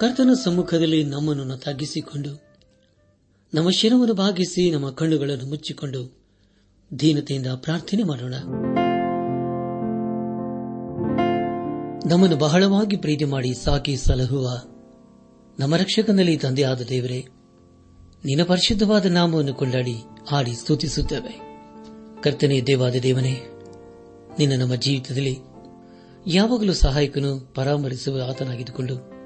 ಕರ್ತನ ಸಮ್ಮುಖದಲ್ಲಿ ನಮ್ಮನ್ನು ತಗ್ಗಿಸಿಕೊಂಡು ನಮ್ಮ ಶಿರವನ್ನು ಭಾಗಿಸಿ ನಮ್ಮ ಕಣ್ಣುಗಳನ್ನು ಮುಚ್ಚಿಕೊಂಡು ದೀನತೆಯಿಂದ ಪ್ರಾರ್ಥನೆ ಮಾಡೋಣ. ನಮ್ಮನ್ನು ಬಹಳವಾಗಿ ಪ್ರೀತಿ ಮಾಡಿ ಸಾಕಿ ಸಲಹುವ ನಮ್ಮ ರಕ್ಷಕನಲ್ಲಿ ತಂದೆಯಾದ ದೇವರೇ, ನಿನ್ನ ಪರಿಶುದ್ಧವಾದ ನಾಮವನ್ನು ಕೊಂಡಾಡಿ ಹಾಡಿ ಸ್ತುತಿಸುತ್ತೇವೆ. ಕರ್ತನೆ ದೇವಾದ ದೇವನೇ, ನಿನ್ನ ನಮ್ಮ ಜೀವಿತದಲ್ಲಿ ಯಾವಾಗಲೂ ಸಹಾಯಕನು, ಪರಾಮರಿಸುವ ಆತನಾಗಿದ್ದುಕೊಂಡು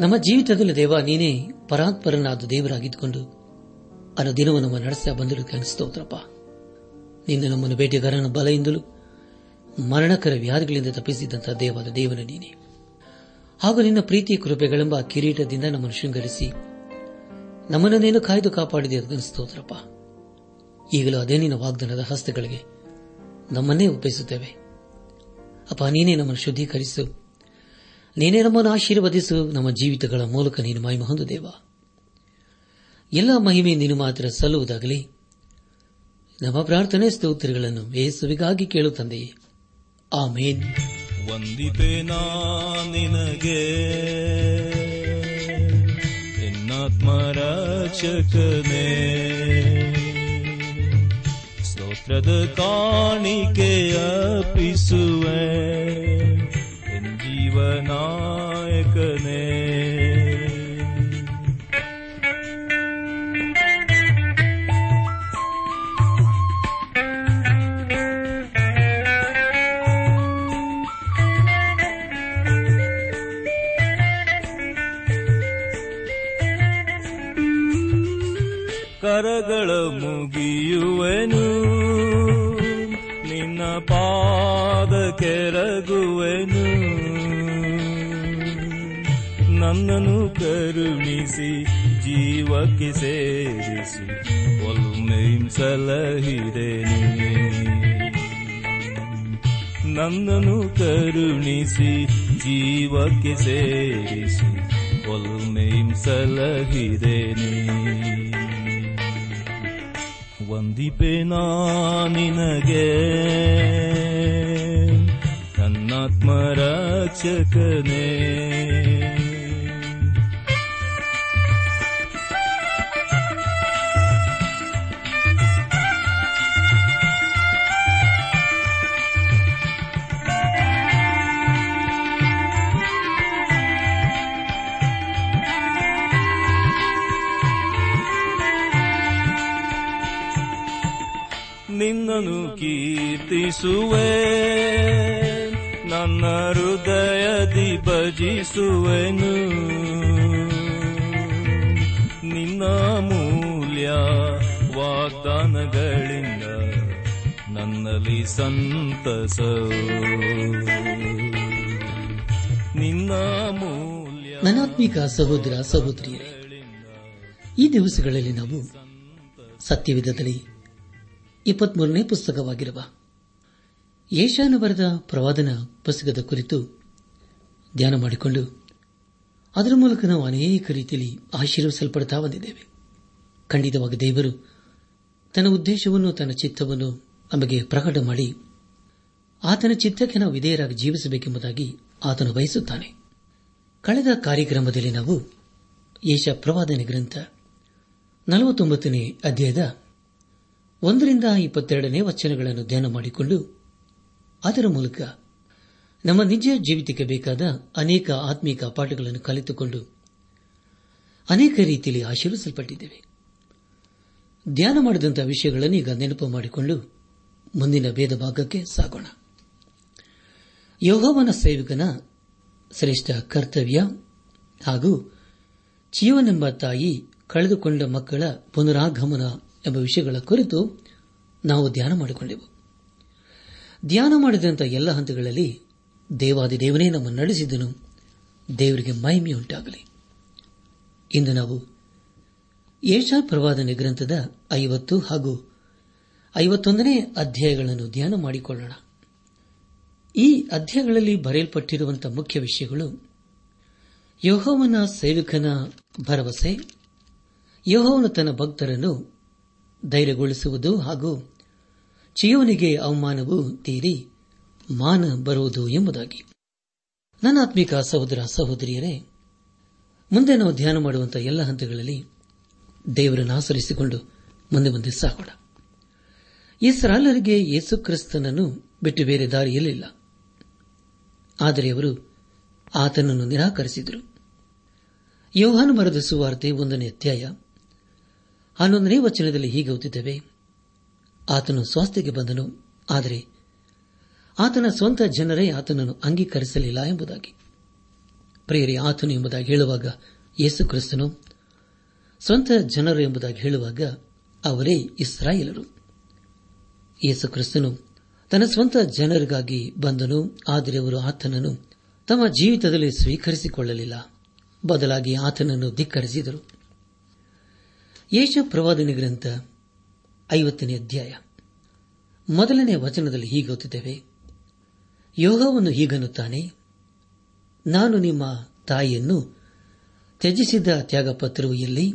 ನಮ್ಮ ಜೀವಿತದಲ್ಲಿ ದೇವ, ನೀನೇ ಪರಾತ್ಪರನಾದ ದೇವರಾಗಿದ್ದುಕೊಂಡು ದಿನವನ್ನು ನಮ್ಮ ನಡೆಸ್ತಾ ಬಂದಿರೋದಕ್ಕೆ ಸ್ತೋತ್ರಪ್ಪ. ನಿನ್ನ ನಮ್ಮನ್ನು ಬೇಟೆಗಾರನ ಬಲೆಯಿಂದಲೂ ಮರಣಕರ ವ್ಯಾಧಿಗಳಿಂದ ತಪ್ಪಿಸಿದಂತಹ ದೇವಾದ ದೇವನ ನೀನೆ. ಹಾಗೂ ನಿನ್ನ ಪ್ರೀತಿ ಕೃಪೆಗಳೆಂಬ ಕಿರೀಟದಿಂದ ನಮ್ಮನ್ನು ಶೃಂಗರಿಸಿ ನಮ್ಮನ್ನು ನೀನು ಕಾಯ್ದು ಕಾಪಾಡಿದೆ ಸ್ತೋತ್ರಪ್ಪ. ಈಗಲೂ ಅದೇ ನಿನ್ನ ವಾಗ್ದಾನದ ಹಸ್ತಗಳಿಗೆ ನಮ್ಮನ್ನೇ ಒಪ್ಪಿಸುತ್ತೇವೆ. ಅಪ್ಪ, ನೀನೇ ನಮ್ಮನ್ನು ಶುದ್ಧೀಕರಿಸು. ನೀನೇ ನಮ್ಮನ್ನು ಆಶೀರ್ವದಿಸು. ನಮ್ಮ ಜೀವಿತಗಳ ಮೂಲಕ ನೀನು ಮಹಿಮೆ ಹೊಂದುದೇವ ಎಲ್ಲ ಮಹಿಮೆ ನೀನು ಮಾತ್ರ ಸಲ್ಲುವುದಾಗಲಿ. ನಮ್ಮ ಪ್ರಾರ್ಥನೆ ಸ್ತೋತ್ರಗಳನ್ನು ಯೇಸುವಿಗಾಗಿ ಕೇಳುತ್ತಂದೆಯೇ ಆಮೇನ್. ವಂದಿತೆ ನಿನಗೆ. ಎನ್ನಾತ್ಮರಕ್ಷಕನೇ ಸ್ತೋತ್ರದ ಕಾಣಿಕೆಯ ಪಿಸುವೆ जीवनायकने ಜೀವಕ್ಕೆ ಸೇರಿಸಿ ಒಲ್ಮೆಂ ನನ್ನನು ಕರುಣಿಸಿ ಜೀವಕ್ಕೆ ಸೇರಿಸಿ ಒಲ್ಮೆಂ ಸಲಹಿದೆನು ವಂದಿಪೇನಾ ನಿನಗೆ. ನನ್ನಾತ್ಮರಕ್ಷಕನೇ ಕೀರ್ತಿಸುವೆ ನನ್ನ ಹೃದಯದಿ ಭಜಿಸುವೆನು. ನಿನ್ನ ಮೂಲ್ಯ ವಾಗ್ದಾನಗಳಿಂದ ನನ್ನಲ್ಲಿ ಸಂತಸ. ನಿನ್ನ ಮೂಲ್ಯ ನನಾತ್ಮಿಕ ಸಹೋದರ ಸಹೋದರಿಯರೇ, ಈ ದಿವಸಗಳಲ್ಲಿ ನಾವು ಸತ್ಯವಿಧದಲ್ಲಿ ಇಪ್ಪತ್ಮೂರನೇ ಪುಸ್ತಕವಾಗಿರುವ ಏಷಾನ ಬರೆದ ಪ್ರವಾದನ ಪುಸ್ತಕದ ಕುರಿತು ಧ್ಯಾನ ಮಾಡಿಕೊಂಡು ಅದರ ಮೂಲಕ ನಾವು ಅನೇಕ ರೀತಿಯಲ್ಲಿ ಆಶೀರ್ವಿಸಲ್ಪಡುತ್ತಾ ಬಂದಿದ್ದೇವೆ. ಖಂಡಿತವಾಗಿ ದೇವರು ತನ್ನ ಉದ್ದೇಶವನ್ನು, ತನ್ನ ಚಿತ್ತವನ್ನು ನಮಗೆ ಪ್ರಕಟ ಮಾಡಿ ಆತನ ಚಿತ್ತಕ್ಕೆ ನಾವು ವಿಧೇಯರಾಗಿ ಜೀವಿಸಬೇಕೆಂಬುದಾಗಿ ಆತನು ಬಯಸುತ್ತಾನೆ. ಕಳೆದ ಕಾರ್ಯಕ್ರಮದಲ್ಲಿ ನಾವು ಏಷ ಪ್ರವಾದನೆ ಗ್ರಂಥ ನಲವತ್ತೊಂಬತ್ತನೇ ಅಧ್ಯಾಯದ ಒಂದರಿಂದ ಇಪ್ಪತ್ತೆರಡನೇ ವಚನಗಳನ್ನು ಧ್ಯಾನ ಮಾಡಿಕೊಂಡು ಅದರ ಮೂಲಕ ನಮ್ಮ ನಿಜ ಜೀವಿತಕ್ಕೆ ಬೇಕಾದ ಅನೇಕ ಆತ್ಮೀಕ ಪಾಠಗಳನ್ನು ಕಲಿತುಕೊಂಡು ಅನೇಕ ರೀತಿಯಲ್ಲಿ ಆಶೀರ್ವಿಸಲ್ಪಟ್ಟಿದ್ದೇವೆ. ಧ್ಯಾನ ಮಾಡಿದಂತಹ ವಿಷಯಗಳನ್ನು ಈಗ ನೆನಪು ಮಾಡಿಕೊಂಡು ಮುಂದಿನ ಭೇದ ಭಾಗಕ್ಕೆ ಸಾಗೋಣ. ಯೋಗವನ ಸೇವಕನ ಶ್ರೇಷ್ಠ ಕರ್ತವ್ಯ ಹಾಗೂ ಜೀವನೆಂಬ ತಾಯಿ ಕಳೆದುಕೊಂಡ ಮಕ್ಕಳ ಪುನರಾಗಮನ ಎಂಬ ವಿಷಯಗಳ ಕುರಿತು ನಾವು ಧ್ಯಾನ ಮಾಡಿಕೊಂಡೆವು. ಧ್ಯಾನ ಮಾಡಿದಂಥ ಎಲ್ಲ ಹಂತಗಳಲ್ಲಿ ದೇವಾದಿ ದೇವನೇ ನಮ್ಮನ್ನು ನಡೆಸಿದನು ದೇವರಿಗೆ ಮಹಿಮೆಯುಂಟಾಗಲಿ. ಇಂದು ನಾವು ಏಷಾ ಪ್ರವಾದನೆ ಗ್ರಂಥದ ಐವತ್ತು ಹಾಗೂ ಐವತ್ತೊಂದನೇ ಅಧ್ಯಾಯಗಳನ್ನು ಧ್ಯಾನ ಮಾಡಿಕೊಳ್ಳೋಣ. ಈ ಅಧ್ಯಾಯಗಳಲ್ಲಿ ಬರೆಯಲ್ಪಟ್ಟಿರುವಂತಹ ಮುಖ್ಯ ವಿಷಯಗಳು ಯಹೋವನ ಸೇವಕನ ಭರವಸೆ, ಯಹೋವನ ತನ್ನ ಭಕ್ತರನ್ನು ಧೈರ್ಯಗೊಳಿಸುವುದು ಹಾಗೂ ಚಿಯೋನಿಗೆ ಅವಮಾನವು ತೀರಿ ಮಾನ ಬರುವುದು ಎಂಬುದಾಗಿ. ನನ್ನ ಆತ್ಮಿಕ ಸಹೋದರ ಸಹೋದರಿಯರೇ, ಮುಂದೆ ನಾವು ಧ್ಯಾನ ಮಾಡುವಂತಹ ಎಲ್ಲ ಹಂತಗಳಲ್ಲಿ ದೇವರನ್ನು ಆಚರಿಸಿಕೊಂಡು ಮುಂದೆ ಮುಂದೆ ಸಾಗೋಣ. ಇಸ್ರಾಲರಿಗೆ ಯೇಸು ಕ್ರಿಸ್ತನನ್ನು ಬಿಟ್ಟು ಬೇರೆ ದಾರಿಯಲ್ಲಿಲ್ಲ. ಆದರೆ ಅವರು ಆತನನ್ನು ನಿರಾಕರಿಸಿದರು. ಯೋಹಾನು ಮರದ ಸುವಾರ್ತೆ ಒಂದನೇ ಅಧ್ಯಾಯ ಹನ್ನೊಂದನೇ ವಚನದಲ್ಲಿ ಹೀಗೆ ಓದಿದ್ದೇವೆ ಆತನು ಸ್ವಾಸ್ಥ್ಯಕ್ಕೆ ಬಂದನು. ಆದರೆ ಆತನ ಸ್ವಂತ ಜನರೇ ಆತನನ್ನು ಅಂಗೀಕರಿಸಲಿಲ್ಲ ಎಂಬುದಾಗಿ. ಪ್ರಿಯರೇ, ಆತನು ಎಂಬುದಾಗಿ ಹೇಳುವಾಗ ಯೇಸು ಕ್ರಿಸ್ತನು ಸ್ವಂತ ಜನರು ಎಂಬುದಾಗಿ ಹೇಳುವಾಗ ಅವರೇ ಇಸ್ರಾಯೇಲರು. ಯೇಸು ಕ್ರಿಸ್ತನು ತನ್ನ ಸ್ವಂತ ಜನರಿಗಾಗಿ ಬಂದನು. ಆದರೆ ಅವರು ಆತನನ್ನು ತಮ್ಮ ಜೀವಿತದಲ್ಲಿ ಸ್ವೀಕರಿಸಿಕೊಳ್ಳಲಿಲ್ಲ. ಬದಲಾಗಿ ಆತನನ್ನು ಧಿಕ್ಕರಿಸಿದರು. ಯೇಷ ಪ್ರವಾದನೆ ಗ್ರಂಥ ಐವತ್ತನೇ ಅಧ್ಯಾಯ. ಮೊದಲನೇ ವಚನದಲ್ಲಿ ಹೀಗೆ ಓದುತ್ತೇವೆ ಯೋಗವನ್ನು ಹೀಗನ್ನುತ್ತಾನೆ, ನಾನು ನಿಮ್ಮ ತಾಯಿಯನ್ನು ತ್ಯಜಿಸಿದ ತ್ಯಾಗಪತ್ರವು ಎಲ್ಲಿ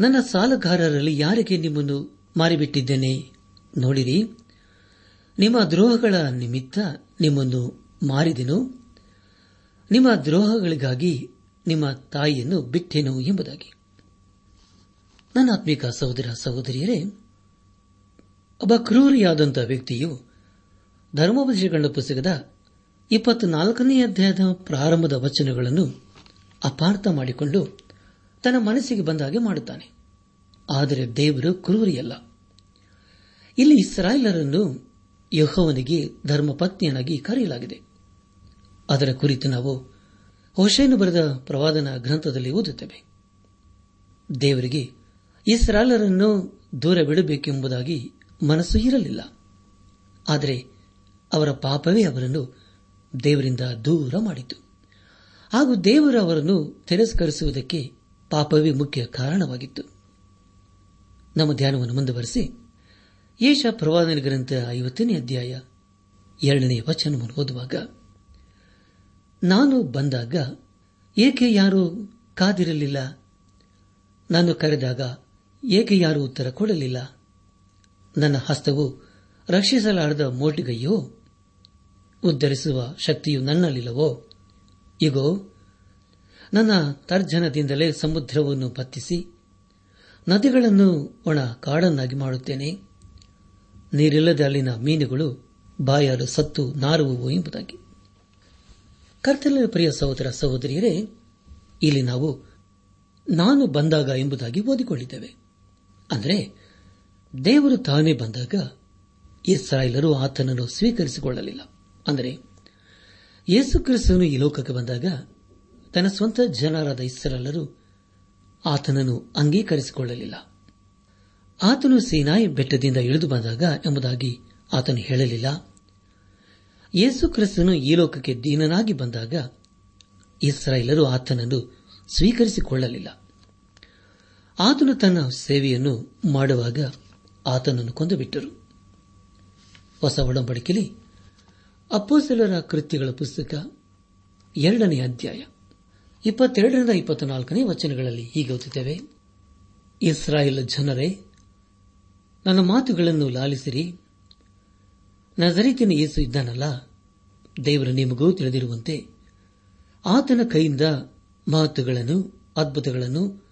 ನನ್ನ ಸಾಲಗಾರರಲ್ಲಿ ಯಾರಿಗೆ ನಿಮ್ಮನ್ನು ಮಾರಿಬಿಟ್ಟಿದ್ದೇನೆ ನೋಡಿರಿ. ನಿಮ್ಮ ದ್ರೋಹಗಳ ನಿಮಿತ್ತ ನಿಮ್ಮನ್ನು ಮಾರಿದೆನು. ನಿಮ್ಮ ದ್ರೋಹಗಳಿಗಾಗಿ ನಿಮ್ಮ ತಾಯಿಯನ್ನು ಬಿಟ್ಟೆನು ಎಂಬುದಾಗಿ. ನನ್ನ ಆತ್ಮಿಕ ಸಹೋದರ ಸಹೋದರಿಯರೇ, ಒಬ್ಬ ಕ್ರೂರಿಯಾದಂತಹ ವ್ಯಕ್ತಿಯು ಧರ್ಮೋಪದೇಶಗಳ ಪುಸ್ತಕದ ಇಪ್ಪತ್ನಾಲ್ಕನೇ ಅಧ್ಯಾಯದ ಪ್ರಾರಂಭದ ವಚನಗಳನ್ನು ಅಪಾರ್ಥ ಮಾಡಿಕೊಂಡು ತನ್ನ ಮನಸ್ಸಿಗೆ ಬಂದ ಹಾಗೆ ಮಾಡುತ್ತಾನೆ. ಆದರೆ ದೇವರು ಕ್ರೂರಿಯಲ್ಲ. ಇಲ್ಲಿ ಇಸ್ರಾಯೇಲರನ್ನು ಯಹೋವನಿಗೆ ಧರ್ಮಪತ್ನಿಯನಾಗಿ ಕರೆಯಲಾಗಿದೆ. ಅದರ ಕುರಿತು ನಾವು ಹೊಸೇನು ಬರೆದ ಪ್ರವಾದನ ಗ್ರಂಥದಲ್ಲಿ ಓದುತ್ತೇವೆ. ದೇವರಿಗೆ ಇಸ್ರಾಲರನ್ನು ದೂರ ಬಿಡಬೇಕೆಂಬುದಾಗಿ ಮನಸ್ಸು ಇರಲಿಲ್ಲ. ಆದರೆ ಅವರ ಪಾಪವೇ ಅವರನ್ನು ದೇವರಿಂದ ದೂರ ಮಾಡಿತು. ಹಾಗೂ ದೇವರು ಅವರನ್ನು ತಿರಸ್ಕರಿಸುವುದಕ್ಕೆ ಪಾಪವೇ ಮುಖ್ಯ ಕಾರಣವಾಗಿತ್ತು. ನಮ್ಮ ಧ್ಯಾನವನ್ನು ಮುಂದುವರೆಸಿ. ಯೇಷ ಪ್ರವಾದನ ಗ್ರಂಥ ಐವತ್ತನೇ ಅಧ್ಯಾಯ ಎರಡನೇ ವಚನವನ್ನು ಓದುವಾಗ, ನಾನು ಬಂದಾಗ ಏಕೆ ಯಾರೂ ಕಾದಿರಲಿಲ್ಲ? ನಾನು ಕರೆದಾಗ ಏಕೆ ಯಾರೂ ಉತ್ತರ ಕೊಡಲಿಲ್ಲ? ನನ್ನ ಹಸ್ತವು ರಕ್ಷಿಸಲಾರದ ಮೋಟಿಗೈಯೋ ಉದ್ಧರಿಸುವ ಶಕ್ತಿಯು ನನ್ನಲ್ಲಿಲ್ಲವೋ? ಇಗೋ, ನನ್ನ ತರ್ಜನದಿಂದಲೇ ಸಮುದ್ರವನ್ನು ಪತ್ತಿಸಿ, ನದಿಗಳನ್ನು ಒಣ ಕಾಡನ್ನಾಗಿ ಮಾಡುತ್ತೇನೆ. ನೀರಿಲ್ಲದ ಅಲ್ಲಿನ ಮೀನುಗಳು ಬಾಯಾರು ಸತ್ತು ನಾರುವುವು ಎಂಬುದಾಗಿ. ಕರ್ತಲ ಪ್ರಿಯ ಸಹೋದರ ಸಹೋದರಿಯರೇ, ಇಲ್ಲಿ ನಾವು ನಾನು ಬಂದಾಗ ಎಂಬುದಾಗಿ ಓದಿಕೊಂಡಿದ್ದೇವೆ ಅಂದರೆ ದೇವರು ತಾನೇ ಬಂದಾಗ ಇಸ್ರಾಯೇಲರು ಆತನನ್ನು ಸ್ವೀಕರಿಸಿಕೊಳ್ಳಲಿಲ್ಲ. ಅಂದರೆ ಯೇಸು ಕ್ರಿಸ್ತನು ಈ ಲೋಕಕ್ಕೆ ಬಂದಾಗ ತನ್ನ ಸ್ವಂತ ಜನರಾದ ಇಸ್ರಾಯೇಲರು ಆತನನ್ನು ಅಂಗೀಕರಿಸಿಕೊಳ್ಳಲಿಲ್ಲ. ಆತನು ಸೀನಾಯಿ ಬೆಟ್ಟದಿಂದ ಇಳಿದು ಬಂದಾಗ ಎಂಬುದಾಗಿ ಆತನು ಹೇಳಲಿಲ್ಲ. ಯೇಸು ಕ್ರಿಸ್ತನು ಈ ಲೋಕಕ್ಕೆ ದೀನನಾಗಿ ಬಂದಾಗ ಇಸ್ರಾಯೇಲರು ಆತನನ್ನು ಸ್ವೀಕರಿಸಿಕೊಳ್ಳಲಿಲ್ಲ. ಆತನು ತನ್ನ ಸೇವೆಯನ್ನು ಮಾಡುವಾಗ ಆತನನ್ನು ಕೊಂದುಬಿಟ್ಟರು. ಹೊಸ ಒಡಂಬಡಿಕೆಯಲ್ಲಿ ಅಪ್ಪೋಸಲರ ಕೃತ್ಯಗಳ ಪುಸ್ತಕ ಎರಡನೇ ಅಧ್ಯಾಯ, ಇಪ್ಪತ್ತೆರಡರಿಂದ ಇಪ್ಪತ್ನಾಲ್ಕನೇ ವಚನಗಳಲ್ಲಿ ಹೀಗೆ ಓದುತ್ತೇವೆ. ಇಸ್ರಾಯೇಲ್ ಜನರೇ, ನನ್ನ ಮಾತುಗಳನ್ನು ಲಾಲಿಸಿರಿ. ನಜರೀತಿನ ಯೇಸು ಇದ್ದಾನಲ್ಲ, ದೇವರ ನಿಮಗೂ ತಿಳಿದಿರುವಂತೆ ಆತನ ಕೈಯಿಂದ ಮಾತುಗಳನ್ನು, ಅದ್ಭುತಗಳನ್ನು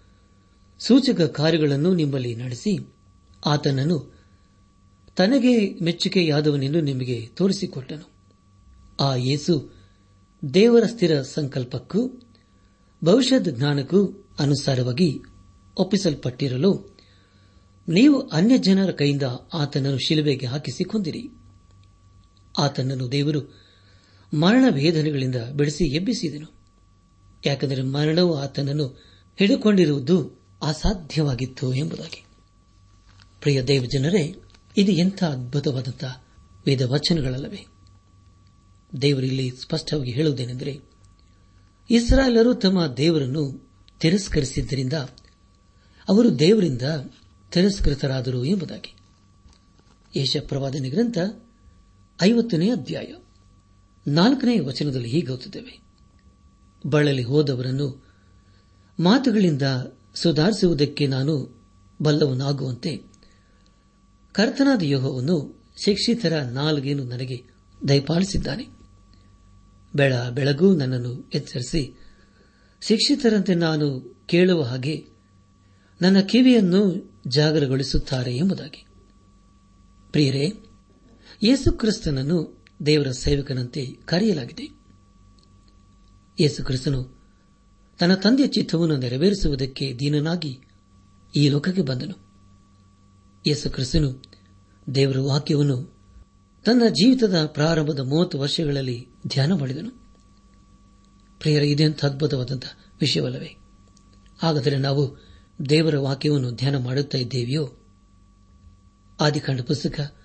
ಸೂಚಕ ಕಾರ್ಯಗಳನ್ನು ನಿಮ್ಮಲ್ಲಿ ನಡೆಸಿ, ಆತನನ್ನು ತನಗೆ ಮೆಚ್ಚುಗೆಯಾದವನೆಂದು ನಿಮಗೆ ತೋರಿಸಿಕೊಟ್ಟನು. ಆ ಯೇಸು ದೇವರ ಸ್ಥಿರ ಸಂಕಲ್ಪಕ್ಕೂ, ಭವಿಷ್ಯದ ಜ್ಞಾನಕ್ಕೂ ಅನುಸಾರವಾಗಿ ಒಪ್ಪಿಸಲ್ಪಟ್ಟಿರಲು, ನೀವು ಅನ್ಯ ಜನರ ಕೈಯಿಂದ ಆತನನ್ನು ಶಿಲುಬೆಗೆ ಹಾಕಿಸಿಕೊಂಡಿರಿ ಆತನನ್ನು ದೇವರು ಮರಣ ವೇದನೆಗಳಿಂದ ಬಿಡಿಸಿ ಎಬ್ಬಿಸಿದನು. ಯಾಕೆಂದರೆ ಮರಣವು ಆತನನ್ನು ಹಿಡಿಕೊಂಡಿರುವುದು ಅಸಾಧ್ಯವಾಗಿತ್ತು ಎಂಬುದಾಗಿ. ಪ್ರಿಯ ದೇವಜನರೇ, ಇದು ಎಂಥ ಅದ್ಭುತವಾದಂತಹ ವೇದ ವಚನಗಳಲ್ಲವೇ ದೇವರು ಇಲ್ಲಿ ಸ್ಪಷ್ಟವಾಗಿ ಹೇಳುವುದೇನೆಂದರೆ, ಇಸ್ರಾಯೇಲರು ತಮ್ಮ ದೇವರನ್ನು ತಿರಸ್ಕರಿಸಿದ್ದರಿಂದ ಅವರು ದೇವರಿಂದ ತಿರಸ್ಕೃತರಾದರು ಎಂಬುದಾಗಿ. ಯಶಪ್ರವಾದನೆ ಗ್ರಂಥ ಐವತ್ತನೇ ಅಧ್ಯಾಯ, ನಾಲ್ಕನೇ ವಚನದಲ್ಲಿ ಹೀಗೆ ಓದುತ್ತೇವೆ. ಬಳಲಿ ಹೋದವರನ್ನು ಮಾತುಗಳಿಂದ ಸುಧಾರಿಸುವುದಕ್ಕೆ ನಾನು ಬಲ್ಲವನಾಗುವಂತೆ ಕರ್ತನಾದ ಯೋಹವನ್ನು ಶಿಕ್ಷಿತರ ನಾಲ್ಗೇನು ನನಗೆ ದಯಪಾಲಿಸಿದ್ದಾನೆ. ಬೆಳ ಬೆಳಗು ನನ್ನನ್ನು ಎಚ್ಚರಿಸಿ, ಶಿಕ್ಷಿತರಂತೆ ನಾನು ಕೇಳುವ ಹಾಗೆ ನನ್ನ ಕಿವಿಯನ್ನು ಜಾಗರಗೊಳಿಸುತ್ತಾರೆ ಎಂಬುದಾಗಿ. ಪ್ರಿಯರೇ ಯೇಸುಕ್ರಿಸ್ತನನ್ನು ದೇವರ ಸೇವಕನಂತೆ ಕರೆಯಲಾಗಿದೆ. ಯೇಸುಕ್ರಿಸ್ತನು ತನ್ನ ತಂದೆಯ ಚಿತ್ತವನ್ನು ನೆರವೇರಿಸುವುದಕ್ಕೆ ದೀನನಾಗಿ ಈ ಲೋಕಕ್ಕೆ ಬಂದನು. ಯೇಸುಕ್ರಿಸ್ತನು ದೇವರ ವಾಕ್ಯವನ್ನು ತನ್ನ ಜೀವಿತದ ಪ್ರಾರಂಭದ ಮೂವತ್ತು ವರ್ಷಗಳಲ್ಲಿ ಧ್ಯಾನ ಮಾಡಿದನು. ಪ್ರಿಯರ, ಇದೆಂಥ ಅದ್ಭುತವಾದಂತಹ ವಿಷಯವಲ್ಲವೇ? ಹಾಗಾದರೆ ನಾವು ದೇವರ ವಾಕ್ಯವನ್ನು ಧ್ಯಾನ ಮಾಡುತ್ತಾ ಇದ್ದೇವೆಯೋ? ಆದಿಕಾಂಡ ಪುಸ್ತಕ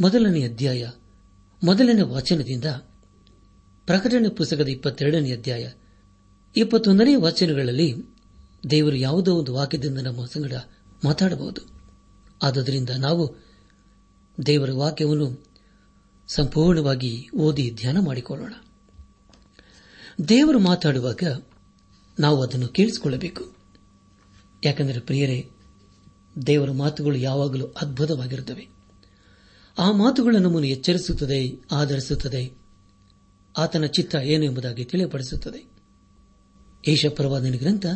ಮೊದಲನೇ ಅಧ್ಯಾಯ ಮೊದಲನೇ ವಾಚನದಿಂದ ಪ್ರಕಟಣೆ ಪುಸ್ತಕದ ಇಪ್ಪತ್ತೆರಡನೇ ಅಧ್ಯಾಯ ಇಪ್ಪತ್ತೊಂದನೇ ವಚನಗಳಲ್ಲಿ ದೇವರು ಯಾವುದೋ ಒಂದು ವಾಕ್ಯದಿಂದ ನಮ್ಮ ಸಂಗಡ ಮಾತಾಡಬಹುದು. ಆದ್ದರಿಂದ ನಾವು ದೇವರ ವಾಕ್ಯವನ್ನು ಸಂಪೂರ್ಣವಾಗಿ ಓದಿ ಧ್ಯಾನ ಮಾಡಿಕೊಳ್ಳೋಣ. ದೇವರು ಮಾತಾಡುವಾಗ ನಾವು ಅದನ್ನು ಕೇಳಿಸಿಕೊಳ್ಳಬೇಕು. ಯಾಕೆಂದರೆ ಪ್ರಿಯರೇ, ದೇವರ ಮಾತುಗಳು ಯಾವಾಗಲೂ ಅದ್ಭುತವಾಗಿರುತ್ತವೆ. ಆ ಮಾತುಗಳು ನಮ್ಮನ್ನು ಎಚ್ಚರಿಸುತ್ತದೆ, ಆಧರಿಸುತ್ತದೆ. ಆತನ ಚಿತ್ತ ಏನು ಎಂಬುದಾಗಿ ತಿಳಿಯಪಡಿಸುತ್ತದೆ. ಏಷಪ್ರವಾದನ ಗ್ರಂಥ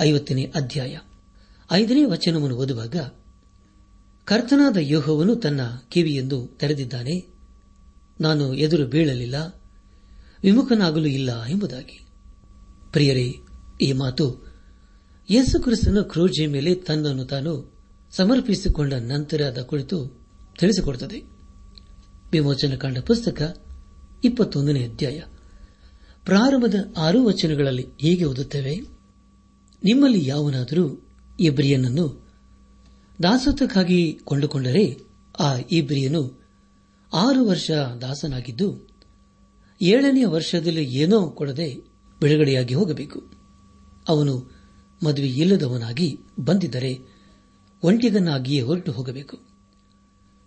ಐವತ್ತನೇ ಅಧ್ಯಾಯ. ಐದನೇ ವಚನವನ್ನು ಓದುವಾಗ, ಕರ್ತನಾದ ಯೋಹವನ್ನು ತನ್ನ ಕಿವಿಯೆಂದು ತೆರೆದಿದ್ದಾನೆ, ನಾನು ಎದುರು ಬೀಳಲಿಲ್ಲ, ವಿಮುಖನಾಗಲು ಇಲ್ಲ ಎಂಬುದಾಗಿ. ಪ್ರಿಯರೇ, ಈ ಮಾತು ಯೇಸು ಕ್ರಿಸ್ತನ ಕ್ರೂಜೆ ಮೇಲೆ ತನ್ನನ್ನು ತಾನು ಸಮರ್ಪಿಸಿಕೊಂಡ ನಂತರದ ಕುರಿತು ತಿಳಿಸಿಕೊಡುತ್ತದೆ. ವಿಮೋಚನಕಾಂಡ ಪುಸ್ತಕ ಇಪ್ಪತ್ತೊಂದನೇ ಅಧ್ಯಾಯ. ಪ್ರಾರಂಭದ ಆರು ವಚನಗಳಲ್ಲಿ ಹೀಗೆ ಓದುತ್ತೇವೆ. ನಿಮ್ಮಲ್ಲಿ ಯಾವನಾದರೂ ಇಬ್ರಿಯನನ್ನು ದಾಸತ್ವಕ್ಕಾಗಿ ಕೊಂಡುಕೊಂಡರೆ ಆ ಇಬ್ರಿಯನು ಆರು ವರ್ಷ ದಾಸನಾಗಿದ್ದು ಏಳನೆಯ ವರ್ಷದಲ್ಲಿ ಏನೋ ಕೊಡದೆ ಬಿಡುಗಡೆಯಾಗಿ ಹೋಗಬೇಕು. ಅವನು ಮದುವೆ ಇಲ್ಲದವನಾಗಿ ಬಂದಿದ್ದರೆ ಒಂಟಿಗನಾಗಿಯೇ ಹೊರಟು ಹೋಗಬೇಕು.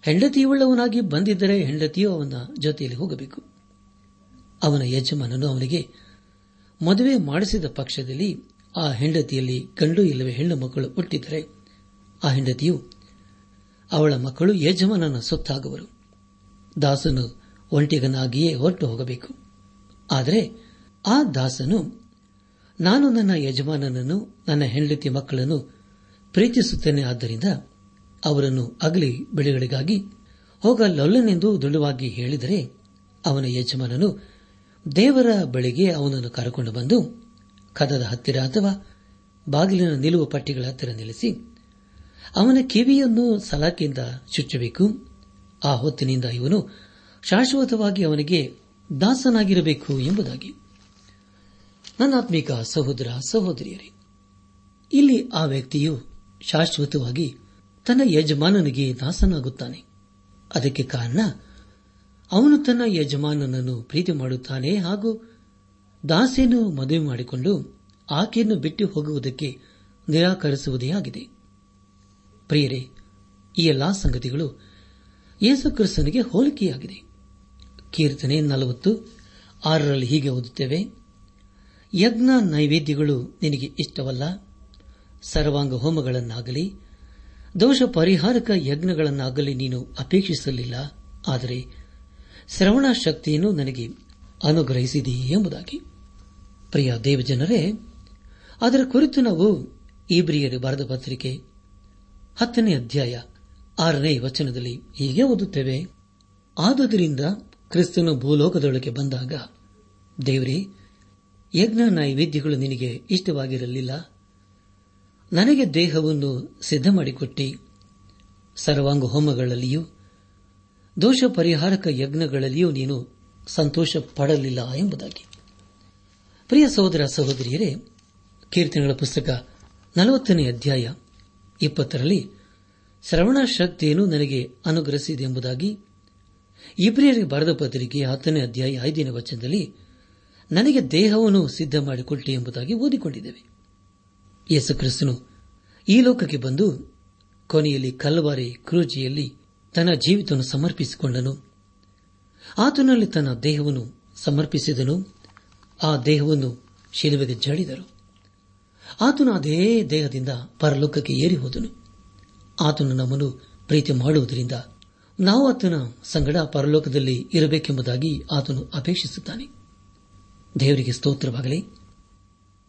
ಹೆಂಡತಿಯುಳ್ಳವನಾಗಿ ಬಂದಿದ್ದರೆ ಹೆಂಡತಿಯೂ ಅವನ ಜೊತೆಯಲ್ಲಿ ಹೋಗಬೇಕು. ಅವನ ಯಜಮಾನನು ಅವನಿಗೆ, ಮದುವೆ ಮಾಡಿಸಿದ ಪಕ್ಷದಲ್ಲಿ ಆ ಹೆಂಡತಿಯಲ್ಲಿ ಗಂಡು ಇಲ್ಲವೇ ಹೆಣ್ಣು ಮಕ್ಕಳು ಹುಟ್ಟಿದರೆ? ಆ ಹೆಂಡತಿಯು, ಅವಳ ಮಕ್ಕಳು ಯಜಮಾನನ ಸೊತ್ತಾಗುವರು. ದಾಸನು ಒಂಟಿಗನಾಗಿಯೇ ಹೊರಟು ಹೋಗಬೇಕು. ಆದರೆ ಆ ದಾಸನು, ನಾನು ನನ್ನ ಯಜಮಾನನನ್ನು, ನನ್ನ ಹೆಂಡತಿ ಮಕ್ಕಳನ್ನು ಪ್ರೀತಿಸುತ್ತೇನೆ. ಆದ್ದರಿಂದ ಅವರನ್ನು ಅಗಲಿ ಬೆಳೆಗಳಿಗಾಗಿ ಹೋಗಲೊಲ್ಲನೆಂದು ದೃಢವಾಗಿ ಹೇಳಿದರೆ ಅವನ ಯಜಮಾನನು ದೇವರ ಬಳಿಗೆ ಅವನನ್ನು ಕರೆಕೊಂಡು ಬಂದು, ಕದದ ಹತ್ತಿರ ಅಥವಾ ಬಾಗಿಲಿನ ನಿಲುವು ಪಟ್ಟಿಗಳ ಹತ್ತಿರ ನಿಲ್ಲಿಸಿ, ಅವನ ಕಿವಿಯನ್ನು ಸಲಾಕೆಯಿಂದ ಚುಚ್ಚಬೇಕು. ಆ ಹೊತ್ತಿನಿಂದ ಇವನು ಶಾಶ್ವತವಾಗಿ ಅವನಿಗೆ ದಾಸನಾಗಿರಬೇಕು ಎಂಬುದಾಗಿ. ನನ್ನಾತ್ಮಿಕ ಸಹೋದರ, ಸಹೋದರಿಯರೇ, ಇಲ್ಲಿ ಆ ವ್ಯಕ್ತಿಯು ಶಾಶ್ವತವಾಗಿ ತನ್ನ ಯಜಮಾನನಿಗೆ ದಾಸನಾಗುತ್ತಾನೆ. ಅದಕ್ಕೆ ಕಾರಣ ಅವನು ತನ್ನ ಯಜಮಾನನನ್ನು ಪ್ರೀತಿ ಮಾಡುತ್ತಾನೆ ಹಾಗೂ ದಾಸೆಯನ್ನು ಮದುವೆ ಮಾಡಿಕೊಂಡು ಆಕೆಯನ್ನು ಬಿಟ್ಟು ಹೋಗುವುದಕ್ಕೆ ನಿರಾಕರಿಸುವುದೇ ಆಗಿದೆ ಪ್ರಿಯರೇ, ಈ ಎಲ್ಲಾ ಸಂಗತಿಗಳು ಯೇಸುಕ್ರಿಸ್ತನಿಗೆ ಹೋಲಿಕೆಯಾಗಿದೆ. ಕೀರ್ತನೆ ನಲವತ್ತು, ಆರರಲ್ಲಿ ಹೀಗೆ ಓದುತ್ತೇವೆ, ಯಜ್ಞ ನೈವೇದ್ಯಗಳು ನಿನಗೆ ಇಷ್ಟವಲ್ಲ, ಸರ್ವಾಂಗ ಹೋಮಗಳನ್ನಾಗಲಿ ದೋಷ ಪರಿಹಾರಕ ಯಜ್ಞಗಳನ್ನಾಗಲಿ ನೀನು ಅಪೇಕ್ಷಿಸಲಿಲ್ಲ, ಆದರೆ ಶ್ರವಣ ಶಕ್ತಿಯನ್ನು ನನಗೆ ಅನುಗ್ರಹಿಸಿದೆಯೇ ಎಂಬುದಾಗಿ. ಪ್ರಿಯ ದೇವಜನರೇ, ಅದರ ಕುರಿತು ನಾವು ಇಬ್ರಿಯರು ಬರೆದ ಪತ್ರಿಕೆ ಹತ್ತನೇ ಅಧ್ಯಾಯ ಆರನೇ ವಚನದಲ್ಲಿ ಹೀಗೆ ಓದುತ್ತೇವೆ. ಆದುದರಿಂದ ಕ್ರಿಸ್ತನು ಭೂಲೋಕದೊಳಗೆ ಬಂದಾಗ, ದೇವರೇ, ಯಜ್ಞ ನೈವೇದ್ಯಗಳು ನಿನಗೆ ಇಷ್ಟವಾಗಿರಲಿಲ್ಲ. ನನಗೆ ದೇಹವನ್ನು ಸಿದ್ಧ ಮಾಡಿಕೊಟ್ಟಿ ಸರ್ವಾಂಗ ಹೋಮಗಳಲ್ಲಿಯೂ ದೋಷ ಪರಿಹಾರಕ ಯಜ್ಞಗಳಲ್ಲಿಯೂ ನೀನು ಸಂತೋಷ ಪಡಲಿಲ್ಲ ಎಂಬುದಾಗಿ. ಪ್ರಿಯ ಸಹೋದರ ಸಹೋದರಿಯರೇ, ಕೀರ್ತನೆಗಳ ಪುಸ್ತಕ ನಲವತ್ತನೇ ಅಧ್ಯಾಯ ಇಪ್ಪತ್ತರಲ್ಲಿ ಶ್ರವಣ ಶಕ್ತಿಯನ್ನು ನನಗೆ ಅನುಗ್ರಹಿಸಿದೆ ಎಂಬುದಾಗಿ ಇಬ್ರಿಯರಿಗೆ ಬರೆದ ಪತ್ರಿಕೆ ಹತ್ತನೇ ಅಧ್ಯಾಯ ಐದನೇ ವಚನದಲ್ಲಿ ನನಗೆ ದೇಹವನ್ನು ಸಿದ್ಧ ಮಾಡಿಕೊಟ್ಟೆ ಎಂಬುದಾಗಿ ಓದಿಕೊಂಡಿದ್ದೇವೆ. ಯೇಸು ಕ್ರಿಸ್ತನು ಈ ಲೋಕಕ್ಕೆ ಬಂದು ಕೊನೆಯಲ್ಲಿ ಕಲ್ವಾರಿ ಕ್ರೂಜಿಯಲ್ಲಿ ತನ್ನ ಜೀವಿತವನ್ನು ಸಮರ್ಪಿಸಿಕೊಂಡನು. ಆತನಲ್ಲಿ ತನ್ನ ದೇಹವನ್ನು ಸಮರ್ಪಿಸಿದನು. ಆ ದೇಹವನ್ನು ಶಿಲುವೆಗೆ ಜಡಿದರು. ಆತನು ಅದೇ ದೇಹದಿಂದ ಪರಲೋಕಕ್ಕೆ ಏರಿ ಹೋದನು. ಆತನು ನಮ್ಮನ್ನು ಪ್ರೀತಿ ಮಾಡುವುದರಿಂದ ನಾವು ಆತನ ಸಂಗಡ ಪರಲೋಕದಲ್ಲಿ ಇರಬೇಕೆಂಬುದಾಗಿ ಆತನು ಅಪೇಕ್ಷಿಸುತ್ತಾನೆ. ದೇವರಿಗೆ ಸ್ತೋತ್ರವಾಗಲಿ.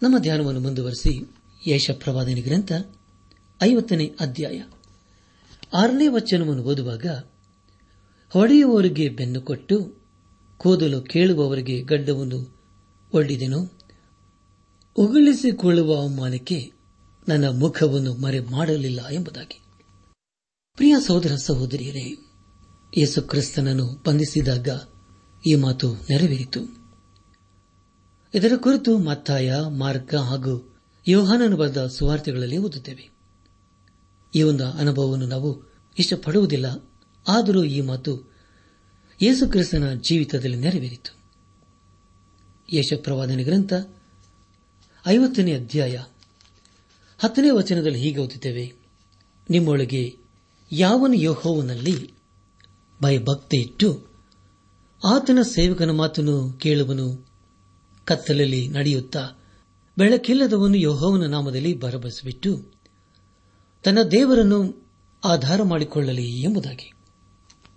ನಮ್ಮ ಧ್ಯಾನವನ್ನು ಮುಂದುವರೆಸಿ ಯಶ ಪ್ರವಾದನೆ ಗ್ರಂಥ ಐವತ್ತನೇ ಅಧ್ಯಾಯ. ಆರನೇ ವಚನವನ್ನು ಓದುವಾಗ ಹೊಡೆಯುವವರಿಗೆ ಬೆನ್ನು ಕೊಟ್ಟು ಕೂದಲು ಕೇಳುವವರಿಗೆ ಗಡ್ಡವನ್ನು ಒಡ್ಡಿದೆನು. ಉಗುಳಿಸಿಕೊಳ್ಳುವ ಅವಮಾನಕ್ಕೆ ನನ್ನ ಮುಖವನ್ನು ಮರೆ ಮಾಡಲಿಲ್ಲ ಎಂಬುದಾಗಿ. ಪ್ರಿಯ ಸಹೋದರ ಸಹೋದರಿಯರೇ, ಯೇಸು ಕ್ರಿಸ್ತನನ್ನು ಬಂಧಿಸಿದಾಗ ಈ ಮಾತು ನೆರವೇರಿತು. ಇದರ ಕುರಿತು ಮತ್ತಾಯ ಮಾರ್ಗ ಹಾಗೂ ಯೋಹಾನನು ಬರೆದ ಸುವಾರ್ತೆಗಳಲ್ಲಿ ಓದುತ್ತೇವೆ. ಈ ಒಂದು ಅನುಭವವನ್ನು ನಾವು ಇಷ್ಟಪಡುವುದಿಲ್ಲ. ಆದರೂ ಈ ಮಾತು ಯೇಸು ಕ್ರಿಸ್ತನ ಜೀವಿತದಲ್ಲಿ ನೆರವೇರಿತು. ಯಶಪ್ರವಾದನೆ ಗ್ರಂಥ ಐವತ್ತನೇ ಅಧ್ಯಾಯ ಹತ್ತನೇ ವಚನದಲ್ಲಿ ಹೀಗೆ ಓದುತ್ತೇವೆ. ನಿಮ್ಮೊಳಗೆ ಯಾವನು ಯೋಹೋವನಲ್ಲಿ ಭಯಭಕ್ತಿ ಇಟ್ಟು ಆತನ ಸೇವಕನ ಮಾತನ್ನು ಕೇಳುವನು, ಕತ್ತಲಲ್ಲಿ ನಡೆಯುತ್ತಾ ಬೆಳಕಿಲ್ಲದವನು ಯೋಹೋವನ ನಾಮದಲ್ಲಿ ಭರವಸೆಬಿಟ್ಟು ತನ್ನ ದೇವರನ್ನು ಆಧಾರ ಮಾಡಿಕೊಳ್ಳಲಿ ಎಂಬುದಾಗಿ.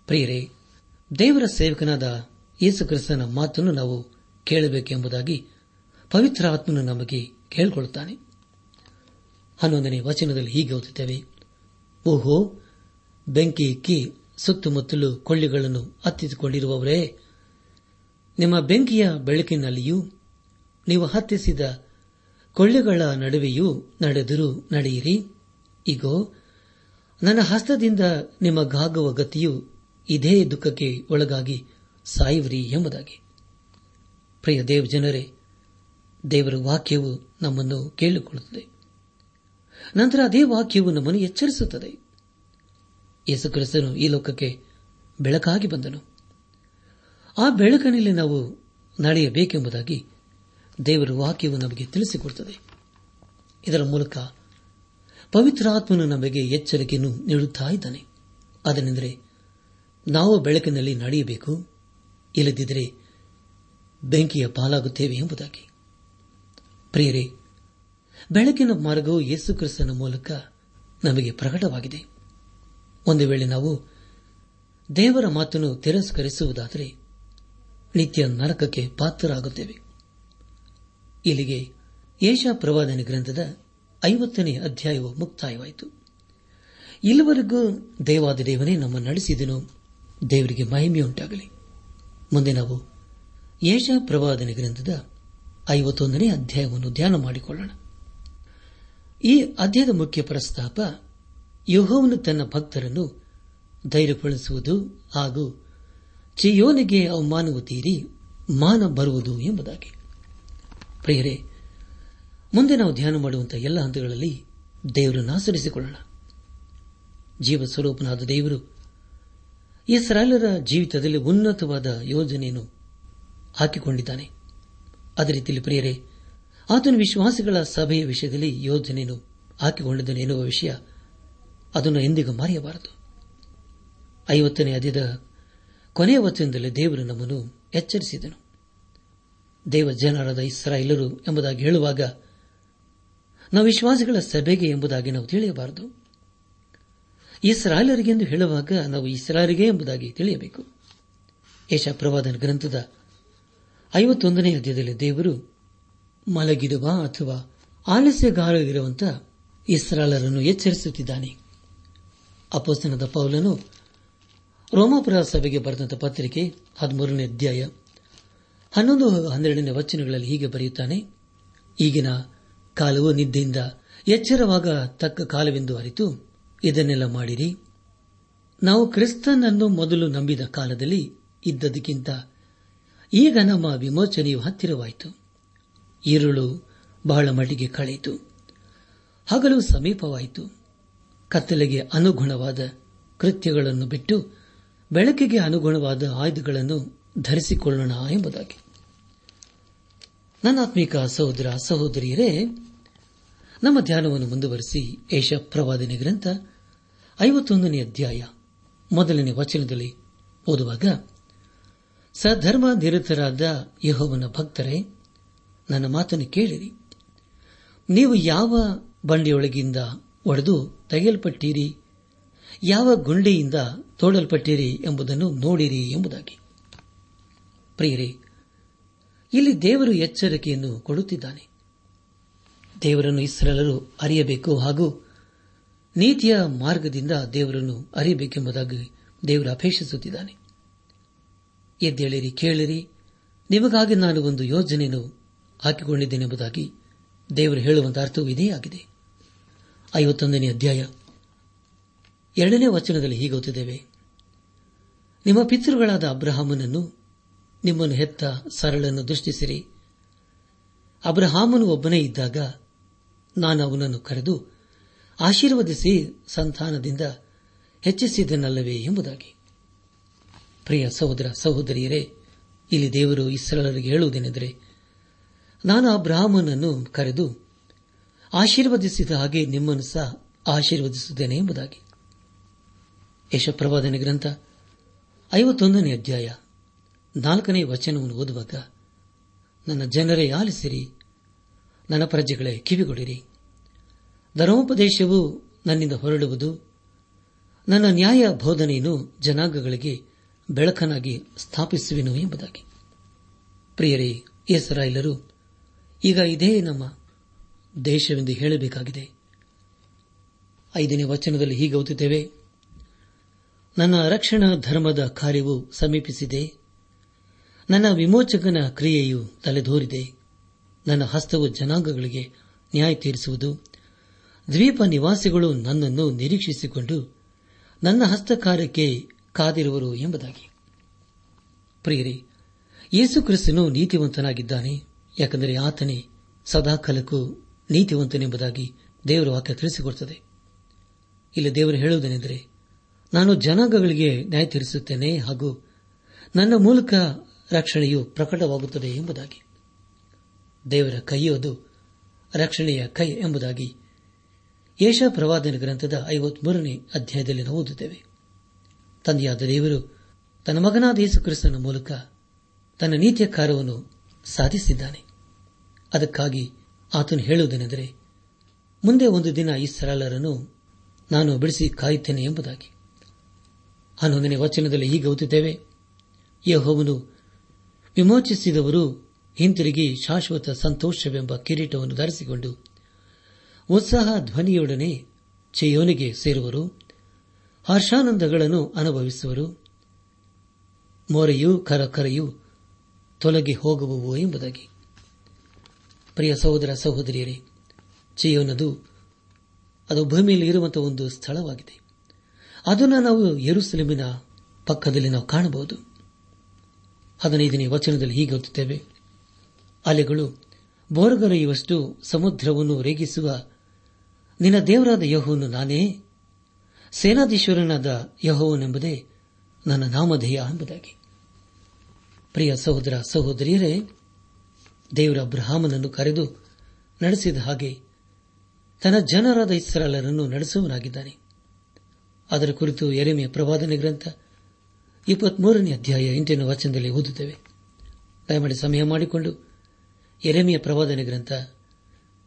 ಪ್ರಿಯರೇ, ದೇವರ ಸೇವಕನಾದ ಯೇಸುಕ್ರಿಸ್ತನ ಮಾತನ್ನು ನಾವು ಕೇಳಬೇಕೆಂಬುದಾಗಿ ಪವಿತ್ರ ಆತ್ಮನು ನಮಗೆ ಕೇಳಿಕೊಳ್ಳುತ್ತಾನೆ. ಹನ್ನೊಂದನೇ ವಚನದಲ್ಲಿ ಹೀಗೆ ಓದುತ್ತೇವೆ. ಓಹೋ, ಬೆಂಕಿ ಇಕ್ಕಿ ಸುತ್ತಮುತ್ತಲು ಕೊಳ್ಳಿಗಳನ್ನು ಹತ್ತಿಸಿಕೊಂಡಿರುವವರೇ, ನಿಮ್ಮ ಬೆಂಕಿಯ ಬೆಳಕಿನಲ್ಲಿಯೂ ನೀವು ಹತ್ತಿಸಿದ ಕೊಳ್ಳಿಗಳ ನಡುವೆಯೂ ನಡೆದರೂ ನಡೆಯಿರಿ. ಈಗೋ ನನ್ನ ಹಸ್ತದಿಂದ ನಿಮ್ಮ ಗಾಗುವ ಗತಿಯು ಇದೇ ದುಃಖಕ್ಕೆ ಒಳಗಾಗಿ ಸಾಯುವರಿ ಎಂಬುದಾಗಿ. ಪ್ರಿಯ ದೇವ ಜನರೇ, ದೇವರ ವಾಕ್ಯವು ನಮ್ಮನ್ನು ಕೇಳಿಕೊಳ್ಳುತ್ತದೆ. ನಂತರ ಅದೇ ವಾಕ್ಯವು ನಮ್ಮನ್ನು ಎಚ್ಚರಿಸುತ್ತದೆ. ಯೇಸುಕ್ರಿಸ್ತನು ಈ ಲೋಕಕ್ಕೆ ಬೆಳಕಾಗಿ ಬಂದನು. ಆ ಬೆಳಕಿನಲ್ಲಿ ನಾವು ನಡೆಯಬೇಕೆಂಬುದಾಗಿ ದೇವರ ವಾಕ್ಯವು ನಮಗೆ ತಿಳಿಸಿಕೊಡುತ್ತದೆ. ಇದರ ಮೂಲಕ ಪವಿತ್ರಾತ್ಮನು ನಮಗೆ ಎಚ್ಚರಿಕೆಯನ್ನು ನೀಡುತ್ತಾ ಇದ್ದಾನೆ. ಅದನೆಂದರೆ ನಾವು ಬೆಳಕಿನಲ್ಲಿ ನಡೆಯಬೇಕು, ಇಲ್ಲದಿದ್ದರೆ ಬೆಂಕಿಯ ಪಾಲಾಗುತ್ತೇವೆ ಎಂಬುದಾಗಿ. ಪ್ರಿಯರೇ, ಬೆಳಕಿನ ಮಾರ್ಗವು ಯೇಸುಕ್ರಿಸ್ತನ ಮೂಲಕ ನಮಗೆ ಪ್ರಕಟವಾಗಿದೆ. ಒಂದು ವೇಳೆ ನಾವು ದೇವರ ಮಾತನ್ನು ತಿರಸ್ಕರಿಸುವುದಾದರೆ ನಿತ್ಯ ನರಕಕ್ಕೆ ಪಾತ್ರರಾಗುತ್ತೇವೆ. ಇಲ್ಲಿಗೆ ಏಷಾ ಪ್ರವಾದನೆ ಗ್ರಂಥದ ಐವತ್ತನೇ ಅಧ್ಯಾಯವು ಮುಕ್ತಾಯವಾಯಿತು. ಇಲ್ಲಿವರೆಗೂ ದೇವಾದ ದೇವನೇ ನಮ್ಮ ನಡೆಸಿದನು. ದೇವರಿಗೆ ಮಹಿಮೆಯುಂಟಾಗಲಿ. ಮುಂದೆ ನಾವು ಏಷ ಪ್ರವಾದನೆ ಗ್ರಂಥದ ಐವತ್ತೊಂದನೇ ಅಧ್ಯಾಯವನ್ನು ಧ್ಯಾನ ಮಾಡಿಕೊಳ್ಳೋಣ. ಈ ಅಧ್ಯಾಯದ ಮುಖ್ಯ ಪ್ರಸ್ತಾಪ ಯುಹೋವನು ತನ್ನ ಭಕ್ತರನ್ನು ಧೈರ್ಯಗೊಳಿಸುವುದು ಹಾಗೂ ಚಿಯೋನಿಗೆ ಅವಮಾನವು ತೀರಿ ಮಾನ ಬರುವುದು ಎಂಬುದಾಗಿ. ಪ್ರಿಯರೇ ಮುಂದೆ ನಾವು ಧ್ಯಾನ ಮಾಡುವಂತಹ ಎಲ್ಲ ಹಂತಗಳಲ್ಲಿ ದೇವರನ್ನು ಆಚರಿಸಿಕೊಳ್ಳೋಣ. ಜೀವ ಸ್ವರೂಪನಾದ ದೇವರು ಇಸ್ರಾಯೇಲರ ಜೀವಿತದಲ್ಲಿ ಉನ್ನತವಾದ ಯೋಜನೆಯನ್ನು ಹಾಕಿಕೊಂಡಿದ್ದಾನೆ. ಅದೇ ರೀತಿಯಲ್ಲಿ ಪ್ರಿಯರೇ, ಆತನ ವಿಶ್ವಾಸಿಗಳ ಸಭೆಯ ವಿಷಯದಲ್ಲಿ ಯೋಜನೆಯನ್ನು ಹಾಕಿಕೊಂಡಿದ್ದಾನೆ ಎನ್ನುವ ವಿಷಯ ಅದನ್ನು ಎಂದಿಗೂ ಮರೆಯಬಾರದು. ಐವತ್ತನೇ ಅದಿದ ಕೊನೆಯ ವಚನದಲ್ಲಿ ದೇವರು ನಮ್ಮನ್ನು ಎಚ್ಚರಿಸಿದನು. ದೇವ ಜನರಾದ ಇಸ್ರಾಯೇಲರು ಎಂಬುದಾಗಿ ಹೇಳುವಾಗ ನಾವು ವಿಶ್ವಾಸಿಗಳ ಸಭೆಗೆ ಎಂಬುದಾಗಿ ನಾವು ತಿಳಿಯಬಾರದು. ಇಸ್ರಾಯೇಲರಿಗೆಂದು ಹೇಳುವಾಗ ನಾವು ಇಸ್ರಾಲರಿಗೆ ಎಂಬುದಾಗಿ ತಿಳಿಯಬೇಕು. ಯಶಪ್ರವಾದನ ಗ್ರಂಥದ ಐವತ್ತೊಂದನೇ ಅಧ್ಯಾಯದಲ್ಲಿ ದೇವರು ಮಲಗಿರುವ ಅಥವಾ ಆಲಸ್ಯಗಾರವಿರುವಂತಹ ಇಸ್ರಾಲರನ್ನು ಎಚ್ಚರಿಸುತ್ತಿದ್ದಾನೆ. ಅಪೋಸ್ತನದ ಪೌಲನು ರೋಮಾಪುರ ಸಭೆಗೆ ಬರೆದಂತ ಪತ್ರಿಕೆ ಹದಿಮೂರನೇ ಅಧ್ಯಾಯ ಹನ್ನೊಂದು ಹನ್ನೆರಡನೇ ವಚನಗಳಲ್ಲಿ ಹೀಗೆ ಬರೆಯುತ್ತಾನೆ, ಈಗಿನ ಕಾಲವು ನಿದ್ದೆಯಿಂದ ಎಚ್ಚರವಾಗ ತಕ್ಕ ಕಾಲವೆಂದು ಅರಿತು, ಇದನ್ನೆಲ್ಲ ಮಾಡಿರಿ. ನಾವು ಕ್ರಿಸ್ತನನ್ನು ಮೊದಲು ನಂಬಿದ ಕಾಲದಲ್ಲಿ ಇದ್ದದಕ್ಕಿಂತ ಈಗ ನಮ್ಮ ವಿಮೋಚನೆಯು ಹತ್ತಿರವಾಯಿತು. ಈರುಳು ಬಹಳ ಮಟ್ಟಿಗೆ ಕಳೆಯಿತು. ಹಗಲು ಸಮೀಪವಾಯಿತು. ಕತ್ತಲೆಗೆ ಅನುಗುಣವಾದ ಕೃತ್ಯಗಳನ್ನು ಬಿಟ್ಟು ಬೆಳಕಿಗೆ ಅನುಗುಣವಾದ ಆಯುಧಗಳನ್ನು ಧರಿಸಿಕೊಳ್ಳೋಣ ಎಂಬುದಾಗಿ. ನನ್ನಾತ್ಮೀಕ ಸಹೋದರ ಸಹೋದರಿಯರೇ, ನಮ್ಮ ಧ್ಯಾನವನ್ನು ಮುಂದುವರೆಸಿ ಏಷ ಪ್ರವಾದನೆ ಗ್ರಂಥ ಐವತ್ತೊಂದನೇ ಅಧ್ಯಾಯ ಮೊದಲನೇ ವಚನದಲ್ಲಿ ಓದುವಾಗ, ಸಧರ್ಮ ನಿರತರಾದ ಯಹೋವನ ಭಕ್ತರೇ, ನನ್ನ ಮಾತನ್ನು ಕೇಳಿರಿ. ನೀವು ಯಾವ ಬಂಡೆಯೊಳಗಿಂದ ಒಡೆದು ತೆಗೆಯಲ್ಪಟ್ಟಿರಿ? ಯಾವ ಗುಂಡಿಯಿಂದ ತೋಡಲ್ಪಟ್ಟಿರಿ ಎಂಬುದನ್ನು ನೋಡಿರಿ ಎಂಬುದಾಗಿ. ಪ್ರಿಯರೇ ಇಲ್ಲಿ ದೇವರು ಎಚ್ಚರಿಕೆಯನ್ನು ಕೊಡುತ್ತಿದ್ದಾನೆ. ದೇವರನ್ನು ಇಸ್ರೇಲರು ಅರಿಯಬೇಕು ಹಾಗೂ ನೀತಿಯ ಮಾರ್ಗದಿಂದ ದೇವರನ್ನು ಅರಿಯಬೇಕೆಂಬುದಾಗಿ ದೇವರು ಅಪೇಕ್ಷಿಸುತ್ತಿದ್ದಾನೆ. ಎದ್ದೇಳಿರಿ, ಕೇಳಿರಿ. ನಿಮಗಾಗಿ ನಾನು ಒಂದು ಯೋಜನೆಯನ್ನು ಹಾಕಿಕೊಂಡಿದ್ದೇನೆಂಬುದಾಗಿ ದೇವರು ಹೇಳುವಂತ ಅರ್ಥವೂ ಇದೇ ಆಗಿದೆ. ಐವತ್ತೊಂದನೇ ಅಧ್ಯಾಯ. ಎರಡನೇ ವಚನದಲ್ಲಿ ಹೀಗೆ ಗೊತ್ತಿದ್ದೇವೆ ನಿಮ್ಮ ಪಿತೃಗಳಾದ ಅಬ್ರಹಾಮನನ್ನು ನಿಮ್ಮನ್ನು ಹೆತ್ತ ಸರಳನ್ನು ದೃಷ್ಟಿಸಿರಿ. ಅಬ್ರಹಾಮನು ಒಬ್ಬನೇ ಇದ್ದಾಗ ನಾನು ಅವನನ್ನು ಕರೆದು, ಆಶೀರ್ವದಿಸಿ ಸಂತಾನದಿಂದ ಹೆಚ್ಚಿಸಿದನಲ್ಲವೇ ಎಂಬುದಾಗಿ. ಪ್ರಿಯ ಸಹೋದರ, ಸಹೋದರಿಯರೇ, ಇಲ್ಲಿ ದೇವರು ಇಸ್ರಾಲರಿಗೆ ಹೇಳುವುದೇನೆಂದರೆ, ನಾನು ಅಬ್ರಾಹ್ಮನನ್ನು ಕರೆದು ಆಶೀರ್ವದಿಸಿದ ಹಾಗೆ ನಿಮ್ಮನ್ನು ಸಹ ಆಶೀರ್ವದಿಸುತ್ತೇನೆ ಎಂಬುದಾಗಿ. ಯಶಪ್ರವಾದನೆ ಗ್ರಂಥ ಐವತ್ತೊಂದನೇ ಅಧ್ಯಾಯ. ನಾಲ್ಕನೇ ವಚನವನ್ನು ಓದುವಾಗ, ನನ್ನ ಜನರೇ ಆಲಿಸಿರಿ, ನನ್ನ ಪ್ರಜೆಗಳೇ ಕಿವಿಗೊಡಿರಿ. ಧರ್ಮೋಪದೇಶವು ನನ್ನಿಂದ ಹೊರಡುವುದು, ನನ್ನ ನ್ಯಾಯ ಬೋಧನೆಯನ್ನು ಜನಾಂಗಗಳಿಗೆ ಬೆಳಕನಾಗಿ ಸ್ಥಾಪಿಸುವೆನು ಎಂಬುದಾಗಿ. ಪ್ರಿಯರೇ, ಇಸ್ರಾಯೇಲರು, ಈಗ ಇದೇ ನಮ್ಮ ದೇಶವೆಂದು ಹೇಳಬೇಕಾಗಿದೆ. ಐದನೇ ವಚನದಲ್ಲಿ ಹೀಗೆ ಓದುತ್ತೇವೆ, ನನ್ನ ರಕ್ಷಣಾ ಧರ್ಮದ ಕಾರ್ಯವು ಸಮೀಪಿಸಿದೆ ನನ್ನ ವಿಮೋಚಕನ ಕ್ರಿಯೆಯು ತಲೆದೋರಿದೆ. ನನ್ನ ಹಸ್ತವು ಜನಾಂಗಗಳಿಗೆ ನ್ಯಾಯ ತೀರಿಸುವುದು. ದ್ವೀಪ ನಿವಾಸಿಗಳು ನನ್ನನ್ನು ನಿರೀಕ್ಷಿಸಿಕೊಂಡು ನನ್ನ ಹಸ್ತಕಾರ್ಯಕ್ಕೆ ಕಾದಿರುವರು ಎಂಬುದಾಗಿ. ಪ್ರಿಯರಿ, ಯೇಸು ಕ್ರಿಸ್ತನು ನೀತಿವಂತನಾಗಿದ್ದಾನೆ. ಯಾಕೆಂದರೆ ಆತನೇ ಸದಾಕಾಲಕ್ಕೂ ನೀತಿವಂತನೆಂಬುದಾಗಿ ದೇವರ ವಾಕ್ಯ ತಿಳಿಸಿಕೊಡುತ್ತದೆ. ಇಲ್ಲಿ ದೇವರು ಹೇಳುವುದೇನೆಂದರೆ, ನಾನು ಜನಾಂಗಗಳಿಗೆ ನ್ಯಾಯ ತೀರಿಸುತ್ತೇನೆ ಹಾಗೂ ನನ್ನ ಮೂಲಕ ರಕ್ಷಣೆಯು ಪ್ರಕಟವಾಗುತ್ತದೆ ಎಂಬುದಾಗಿ. ದೇವರ ಕೈಯೋದು ರಕ್ಷಣೆಯ ಕೈ ಎಂಬುದಾಗಿ. ಯೇಷ ಪ್ರವಾದನ ಗ್ರಂಥದ ಐವತ್ಮೂರನೇ ಅಧ್ಯಾಯದಲ್ಲಿ ನಾವು ಓದುತ್ತೇವೆ. ತಂದೆಯಾದ ದೇವರು ತನ್ನ ಮಗನಾದ ಯೇಸು ಕ್ರಿಸ್ತನ ಮೂಲಕ ತನ್ನ ನೀತಿಯ ಕಾರ್ಯವನ್ನು ಸಾಧಿಸಿದ್ದಾನೆ. ಅದಕ್ಕಾಗಿ ಆತನು ಹೇಳುವುದೇನೆಂದರೆ, ಮುಂದೆ ಒಂದು ದಿನ ಈ ಸರಳರನ್ನು ನಾನು ಬಿಡಿಸಿ ಕಾಯುತ್ತೇನೆ ಎಂಬುದಾಗಿ. ಹನ್ನೊಂದನೇ ವಚನದಲ್ಲಿ ಹೀಗೆ ಓದುತ್ತೇವೆ, ಯಹೋವನು ವಿಮೋಚಿಸಿದವರು ಹಿಂತಿರುಗಿ ಶಾಶ್ವತ ಸಂತೋಷವೆಂಬ ಕಿರೀಟವನ್ನು ಧರಿಸಿಕೊಂಡು ಉತ್ಸಾಹ ಧ್ವನಿಯೊಡನೆ ಚೆಯೋನಿಗೆ ಸೇರುವರು. ಹರ್ಷಾನಂದಗಳನ್ನು ಅನುಭವಿಸುವರು. ಮೊರೆಯೂ ಕರಕರೆಯೂ ತೊಲಗಿ ಹೋಗುವವು ಎಂಬುದಾಗಿ. ಪ್ರಿಯ ಸಹೋದರ ಸಹೋದರಿಯರೇ, ಚೆಯೋನದು ಅದು ಭೂಮಿಯಲ್ಲಿ ಇರುವಂತಹ ಒಂದು ಸ್ಥಳವಾಗಿದೆ. ಅದನ್ನು ನಾವು ಯರುಸಲೇಮಿನ ಪಕ್ಕದಲ್ಲಿ ನಾವು ಕಾಣಬಹುದು. ಹದಿನೈದನೇ ವಚನದಲ್ಲಿ ಹೀಗೆ ಓದುತ್ತೇವೆ. ಅಲೆಗಳು, ಬೋರ್ಗರೆಯುವಷ್ಟು ಸಮುದ್ರವನ್ನು ರೇಗಿಸುವ ನಿನ್ನ ದೇವರಾದ ಯಹೋವನ್ನು ನಾನೇ, ಸೇನಾಧೀಶ್ವರನಾದ ಯಹೋವನೆಂಬುದೇ ನನ್ನ ನಾಮಧೇಯ ಎಂಬುದಾಗಿ. ಪ್ರಿಯ ಸಹೋದರ, ಸಹೋದರಿಯರೇ, ದೇವರ ಬ್ರಹಾಮನನ್ನು ಕರೆದು ನಡೆಸಿದ ಹಾಗೆ ತನ್ನ ಜನರಾದ ಇಸ್ರಾಲರನ್ನು ನಡೆಸುವನಾಗಿದ್ದಾನೆ ಅದರ ಕುರಿತು ಎರೆಮೆಯ ಪ್ರವಾದನೆ ಗ್ರಂಥ ಇಪ್ಪತ್ಮೂರನೇ ಅಧ್ಯಾಯ ಇಂಟಿನ ವಚನದಲ್ಲಿ ಓದುತ್ತೇವೆ. ದಯಮಾಡಿ ಸಮಯ ಮಾಡಿಕೊಂಡು ಎರೆಮೆಯ ಪ್ರವಾದನೆ ಗ್ರಂಥ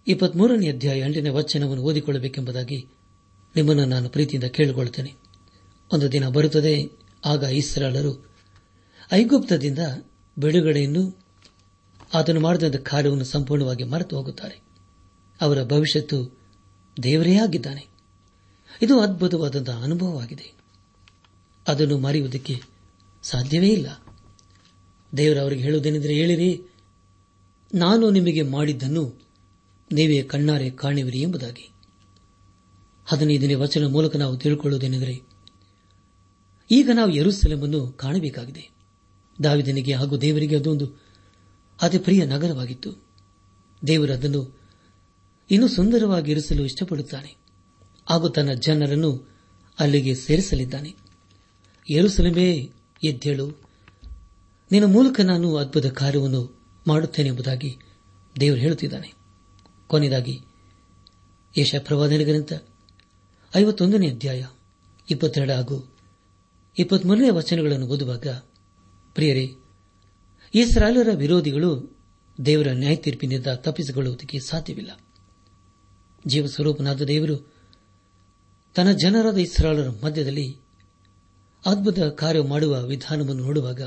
ಇಪ್ಪತ್ಮೂರನೇ ಅಧ್ಯಾಯ ಎಂಟನೇ ವಚನವನ್ನು ಓದಿಕೊಳ್ಳಬೇಕೆಂಬುದಾಗಿ ನಿಮ್ಮನ್ನು ನಾನು ಪ್ರೀತಿಯಿಂದ ಕೇಳಿಕೊಳ್ಳುತ್ತೇನೆ. ಒಂದು ದಿನ ಬರುತ್ತದೆ, ಆಗ ಇಸ್ರಾಳರು ಐಗುಪ್ತದಿಂದ ಬಿಡುಗಡೆಯನ್ನು ಆತನು ಮಾಡಿದ ಕಾರ್ಯವನ್ನು ಸಂಪೂರ್ಣವಾಗಿ ಮರೆತು ಹೋಗುತ್ತಾರೆ. ಅವರ ಭವಿಷ್ಯತ್ತು ದೇವರೇ ಆಗಿದ್ದಾನೆ. ಇದು ಅದ್ಭುತವಾದಂತಹ ಅನುಭವವಾಗಿದೆ. ಅದನ್ನು ಮರೆಯುವುದಕ್ಕೆ ಸಾಧ್ಯವೇ ಇಲ್ಲ. ದೇವರು ಅವರಿಗೆ ಹೇಳುವುದೇನೆಂದರೆ ಹೇಳಿರಿ, ನಾನು ನಿಮಗೆ ಮಾಡಿದ್ದನ್ನು ನೀವೇ ಕಣ್ಣಾರೆ ಕಾಣುವಿರಿ ಎಂಬುದಾಗಿ. ಹದಿನೈದನೇ ವಚನ ಮೂಲಕ ನಾವು ತಿಳ್ಕೊಳ್ಳುವುದೇನೆಂದರೆ, ಈಗ ನಾವು ಯರುಸಲೆಮನ್ನು ಕಾಣಬೇಕಾಗಿದೆ. ದಾವಿದನಿಗೆ ಹಾಗೂ ದೇವರಿಗೆ ಅದೊಂದು ಅತಿ ಪ್ರಿಯ ನಗರವಾಗಿತ್ತು. ದೇವರು ಅದನ್ನು ಇನ್ನೂ ಸುಂದರವಾಗಿ ಇರಿಸಲು ಇಷ್ಟಪಡುತ್ತಾನೆ. ಹಾಗೂ ತನ್ನ ಜನರನ್ನು ಅಲ್ಲಿಗೆ ಸೇರಿಸಲಿದ್ದಾನೆ. ಯರುಸಲಮೇ ಎದ್ದೇಳು. ನಿನ್ನ ಮೂಲಕ ನಾನು ಅದ್ಭುತ ಕಾರ್ಯವನ್ನು ಮಾಡುತ್ತೇನೆ ಎಂಬುದಾಗಿ ದೇವರು ಹೇಳುತ್ತಿದ್ದಾನೆ. ಕೊನೆಯದಾಗಿ ಯಶ ಐವತ್ತೊಂದನೇ ಅಧ್ಯಾಯ, ಇಪ್ಪತ್ತೆರಡು ಹಾಗೂ ಇಪ್ಪತ್ಮೂರನೇ ವಚನಗಳನ್ನು ಓದುವಾಗ, ಪ್ರಿಯರೇ ಇಸ್ರಾಲರ ವಿರೋಧಿಗಳು ದೇವರ ನ್ಯಾಯ ತೀರ್ಪಿನಿಂದ ತಪ್ಪಿಸಿಕೊಳ್ಳುವುದಕ್ಕೆ ಸಾಧ್ಯವಿಲ್ಲ. ಜೀವಸ್ವರೂಪನಾದ ದೇವರು ತನ್ನ ಜನರಾದ ಇಸ್ರಾಲರ ಮಧ್ಯದಲ್ಲಿ ಅದ್ಭುತ ಕಾರ್ಯ ಮಾಡುವ ವಿಧಾನವನ್ನು ನೋಡುವಾಗ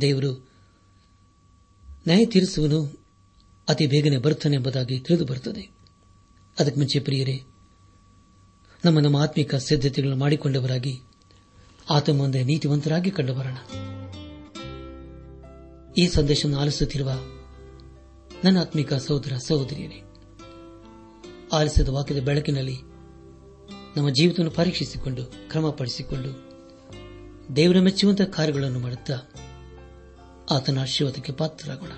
ದೇವರು ನ್ಯಾಯ ತೀರಿಸುವನು ಅತಿ ಬೇಗನೆ ಬರುತ್ತಾನೆ ಎಂಬುದಾಗಿ ತಿಳಿದು ಬರುತ್ತದೆ ಅದಕ್ಕೆ ಮುಂಚೆ ಪ್ರಿಯರೇ, ನಮ್ಮ ನಮ್ಮ ಆತ್ಮಿಕ ಸಿದ್ಧತೆಗಳನ್ನು ಮಾಡಿಕೊಂಡವರಾಗಿ ಆತ ಮುಂದೆ ನೀತಿವಂತರಾಗಿ ಕಂಡುಬರೋಣ. ಈ ಸಂದೇಶವನ್ನು ಆಲಿಸುತ್ತಿರುವ ನನ್ನ ಆತ್ಮಿಕ ಸಹೋದರ ಸಹೋದರಿಯರೇ, ಆಲಿಸಿದ ವಾಕ್ಯದ ಬೆಳಕಿನಲ್ಲಿ ನಮ್ಮ ಜೀವಿತವನ್ನು ಪರೀಕ್ಷಿಸಿಕೊಂಡು ಕ್ರಮಪಡಿಸಿಕೊಂಡು ದೇವರ ಮೆಚ್ಚುವಂತಹ ಕಾರ್ಯಗಳನ್ನು ಮಾಡುತ್ತಾ ಆತನ ಆಶೀರ್ವಾದಕ್ಕೆ ಪಾತ್ರರಾಗೋಣ.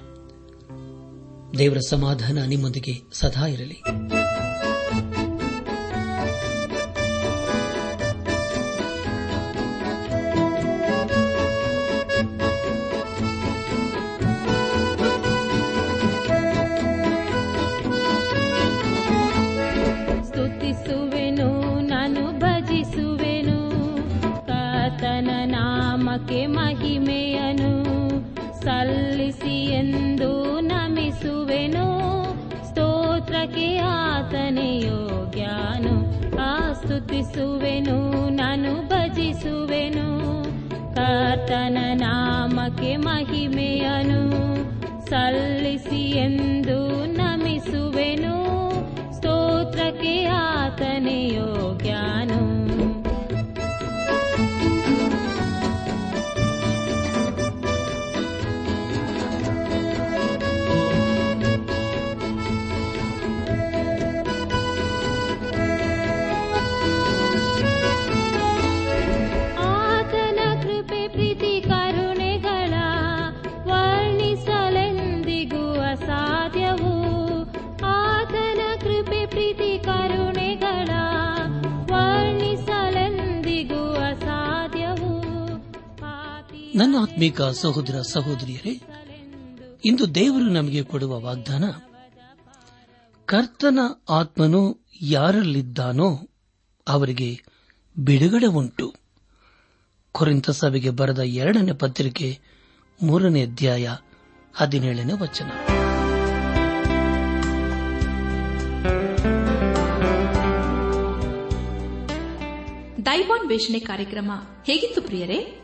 ದೇವರ ಸಮಾಧಾನ ನಿಮ್ಮೊಂದಿಗೆ ಸದಾ ಇರಲಿ. ಮಹಿಮೆಯನು ಸಲ್ಲಿಸಿ ಎಂದು ನಮಿಸುವೆನು. ಸ್ತೋತ್ರಕ್ಕೆ ಆತನೇ ಯೋಗ್ಯನು ಆ ಸ್ತುತಿಸುವೆನು ನಾನು ಭಜಿಸುವೆನು. ಕರ್ತನ ನಾಮಕ್ಕೆ ಮಹಿಮೆಯನು ಸಲ್ಲಿಸಿ ಎಂದು ನಮಿಸುವೆನು. ಸ್ತೋತ್ರಕ್ಕೆ ಆತನೇ ಯೋಗ್ಯನು ನನ್ನ ಆತ್ಮೀಕ ಸಹೋದರ ಸಹೋದರಿಯರೇ, ಇಂದು ದೇವರು ನಮಗೆ ಕೊಡುವ ವಾಗ್ದಾನ, ಕರ್ತನ ಆತ್ಮನು ಯಾರಲ್ಲಿದ್ದಾನೋ ಅವರಿಗೆ ಬಿಡುಗಡೆ ಉಂಟು. ಕೊರಿಂತ ಸಭೆಗೆ ಬರೆದ ಎರಡನೇ ಪತ್ರಿಕೆ ಮೂರನೇ ಅಧ್ಯಾಯ ಹದಿನೇಳನೇ ವಚನ. ದೈವಾನ್ವೇಷಣೆ ಕಾರ್ಯಕ್ರಮ ಹೇಗಿತ್ತು ಪ್ರಿಯರೇ?